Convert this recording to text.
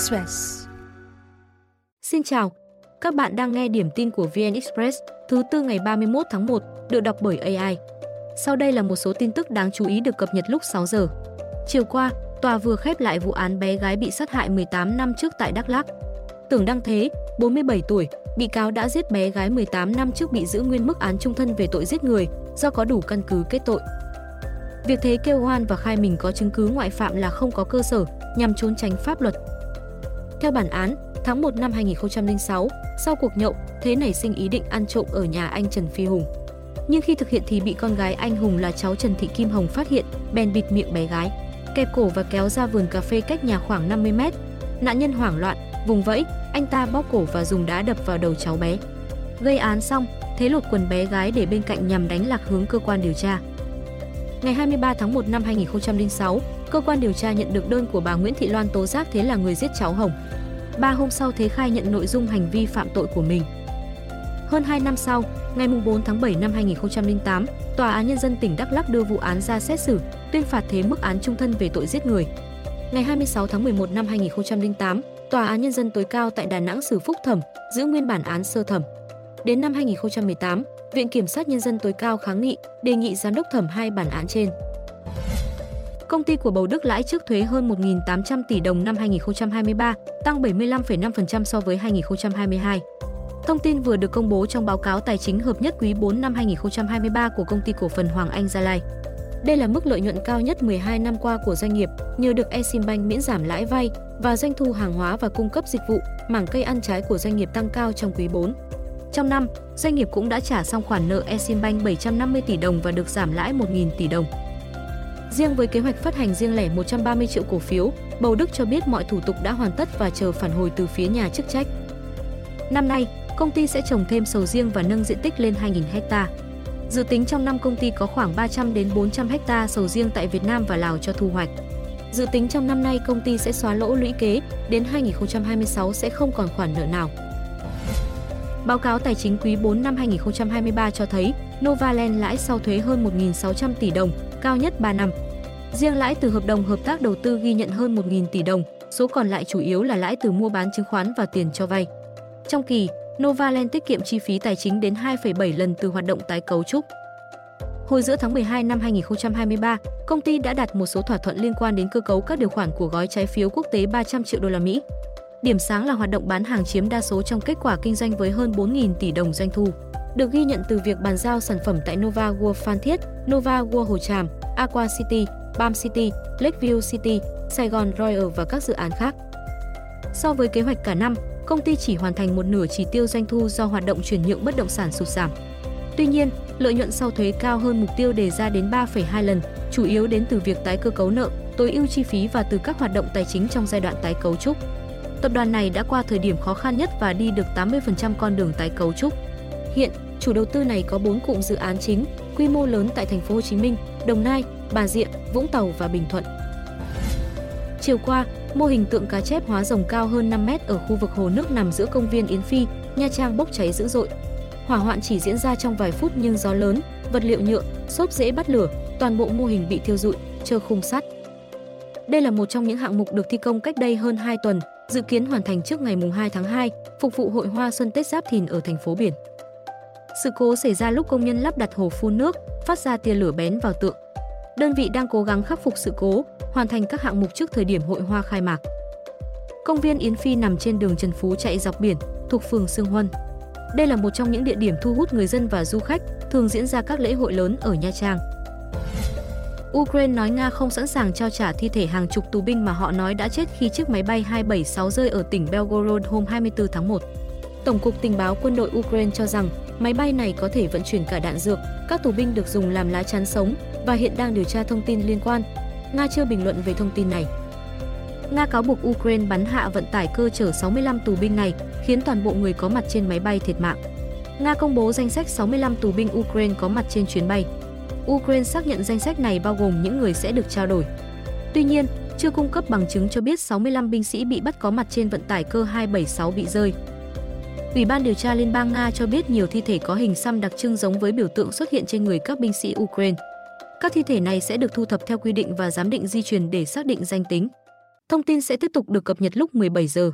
Express. Xin chào, các bạn đang nghe điểm tin của VN Express thứ tư ngày 31 tháng 1 được đọc bởi AI. Sau đây là một số tin tức đáng chú ý được cập nhật lúc 6 giờ. Chiều qua, tòa vừa khép lại vụ án bé gái bị sát hại 18 năm trước tại Đắk Lắk. Tưởng Đăng Thế, 47 tuổi, bị cáo đã giết bé gái 18 năm trước bị giữ nguyên mức án trung thân về tội giết người do có đủ căn cứ kết tội. Việc Thế kêu oan và khai mình có chứng cứ ngoại phạm là không có cơ sở nhằm trốn tránh pháp luật. Theo bản án, tháng 1 năm 2006, sau cuộc nhậu, Thế nảy sinh ý định ăn trộm ở nhà anh Trần Phi Hùng. Nhưng khi thực hiện thì bị con gái anh Hùng là cháu Trần Thị Kim Hồng phát hiện, bèn bịt miệng bé gái, kẹp cổ và kéo ra vườn cà phê cách nhà khoảng 50 mét. Nạn nhân hoảng loạn, vùng vẫy, anh ta bóp cổ và dùng đá đập vào đầu cháu bé. Gây án xong, Thế lột quần bé gái để bên cạnh nhằm đánh lạc hướng cơ quan điều tra. Ngày 23 tháng 1 năm 2006, cơ quan điều tra nhận được đơn của bà Nguyễn Thị Loan tố giác Thế là người giết cháu Hồng. Ba hôm sau Thế khai nhận nội dung hành vi phạm tội của mình. Hơn 2 năm sau, ngày 4 tháng 7 năm 2008, Tòa án Nhân dân tỉnh Đắk Lắk đưa vụ án ra xét xử, tuyên phạt Thế mức án trung thân về tội giết người. Ngày 26 tháng 11 năm 2008, Tòa án Nhân dân tối cao tại Đà Nẵng xử phúc thẩm, giữ nguyên bản án sơ thẩm. Đến năm 2018, Viện Kiểm sát Nhân dân tối cao kháng nghị, đề nghị giám đốc thẩm hai bản án trên. Công ty của Bầu Đức lãi trước thuế hơn 1.800 tỷ đồng năm 2023, tăng 75,5% so với 2022. Thông tin vừa được công bố trong báo cáo tài chính hợp nhất quý 4 năm 2023 của công ty cổ phần Hoàng Anh Gia Lai. Đây là mức lợi nhuận cao nhất 12 năm qua của doanh nghiệp nhờ được Eximbank miễn giảm lãi vay và doanh thu hàng hóa và cung cấp dịch vụ, mảng cây ăn trái của doanh nghiệp tăng cao trong quý 4. Trong năm, doanh nghiệp cũng đã trả xong khoản nợ Eximbank 750 tỷ đồng và được giảm lãi 1.000 tỷ đồng. Riêng với kế hoạch phát hành riêng lẻ 130 triệu cổ phiếu, Bầu Đức cho biết mọi thủ tục đã hoàn tất và chờ phản hồi từ phía nhà chức trách. Năm nay, công ty sẽ trồng thêm sầu riêng và nâng diện tích lên 2.000 hecta. Dự tính trong năm công ty có khoảng 300 đến 400 hecta sầu riêng tại Việt Nam và Lào cho thu hoạch. Dự tính trong năm nay công ty sẽ xóa lỗ lũy kế, đến 2026 sẽ không còn khoản nợ nào. Báo cáo tài chính quý 4 năm 2023 cho thấy Novaland lãi sau thuế hơn 1.600 tỷ đồng, cao nhất 3 năm. Riêng lãi từ hợp đồng hợp tác đầu tư ghi nhận hơn 1.000 tỷ đồng, số còn lại chủ yếu là lãi từ mua bán chứng khoán và tiền cho vay. Trong kỳ, Novaland tiết kiệm chi phí tài chính đến 2,7 lần từ hoạt động tái cấu trúc. Hồi giữa tháng 12 năm 2023, công ty đã đạt một số thỏa thuận liên quan đến cơ cấu các điều khoản của gói trái phiếu quốc tế 300 triệu đô la Mỹ. Điểm sáng là hoạt động bán hàng chiếm đa số trong kết quả kinh doanh với hơn 4.000 tỷ đồng doanh thu. Được ghi nhận từ việc bàn giao sản phẩm tại Nova World Phan Thiết, Nova World Hồ Tràm, Aqua City, Palm City, Lakeview City, Sài Gòn Royal và các dự án khác. So với kế hoạch cả năm, công ty chỉ hoàn thành một nửa chỉ tiêu doanh thu do hoạt động chuyển nhượng bất động sản sụt giảm. Tuy nhiên, lợi nhuận sau thuế cao hơn mục tiêu đề ra đến 3,2 lần, chủ yếu đến từ việc tái cơ cấu nợ, tối ưu chi phí và từ các hoạt động tài chính trong giai đoạn tái cấu trúc. Tập đoàn này đã qua thời điểm khó khăn nhất và đi được 80% con đường tái cấu trúc. Hiện, chủ đầu tư này có 4 cụm dự án chính, quy mô lớn tại thành phố Hồ Chí Minh, Đồng Nai, Bà Rịa, Vũng Tàu và Bình Thuận. Chiều qua, mô hình tượng cá chép hóa rồng cao hơn 5 mét ở khu vực hồ nước nằm giữa công viên Yến Phi, Nha Trang bốc cháy dữ dội. Hỏa hoạn chỉ diễn ra trong vài phút nhưng gió lớn, vật liệu nhựa, xốp dễ bắt lửa, toàn bộ mô hình bị thiêu rụi, trơ khung sắt. Đây là một trong những hạng mục được thi công cách đây hơn 2 tuần, dự kiến hoàn thành trước ngày 2 tháng 2, phục vụ hội hoa xuân Tết Giáp Thìn ở thành phố biển. Sự cố xảy ra lúc công nhân lắp đặt hồ phun nước, phát ra tia lửa bén vào tượng. Đơn vị đang cố gắng khắc phục sự cố, hoàn thành các hạng mục trước thời điểm hội hoa khai mạc. Công viên Yến Phi nằm trên đường Trần Phú chạy dọc biển, thuộc phường Sương Huân. Đây là một trong những địa điểm thu hút người dân và du khách, thường diễn ra các lễ hội lớn ở Nha Trang. Ukraine nói Nga không sẵn sàng trao trả thi thể hàng chục tù binh mà họ nói đã chết khi chiếc máy bay 276 rơi ở tỉnh Belgorod hôm 24 tháng 1. Tổng cục Tình báo quân đội Ukraine cho rằng máy bay này có thể vận chuyển cả đạn dược, các tù binh được dùng làm lá chắn sống và hiện đang điều tra thông tin liên quan. Nga chưa bình luận về thông tin này. Nga cáo buộc Ukraine bắn hạ vận tải cơ chở 65 tù binh này, khiến toàn bộ người có mặt trên máy bay thiệt mạng. Nga công bố danh sách 65 tù binh Ukraine có mặt trên chuyến bay. Ukraine xác nhận danh sách này bao gồm những người sẽ được trao đổi. Tuy nhiên, chưa cung cấp bằng chứng cho biết 65 binh sĩ bị bắt có mặt trên vận tải cơ 276 bị rơi. Ủy ban điều tra Liên bang Nga cho biết nhiều thi thể có hình xăm đặc trưng giống với biểu tượng xuất hiện trên người các binh sĩ Ukraine. Các thi thể này sẽ được thu thập theo quy định và giám định di truyền để xác định danh tính. Thông tin sẽ tiếp tục được cập nhật lúc 17 giờ.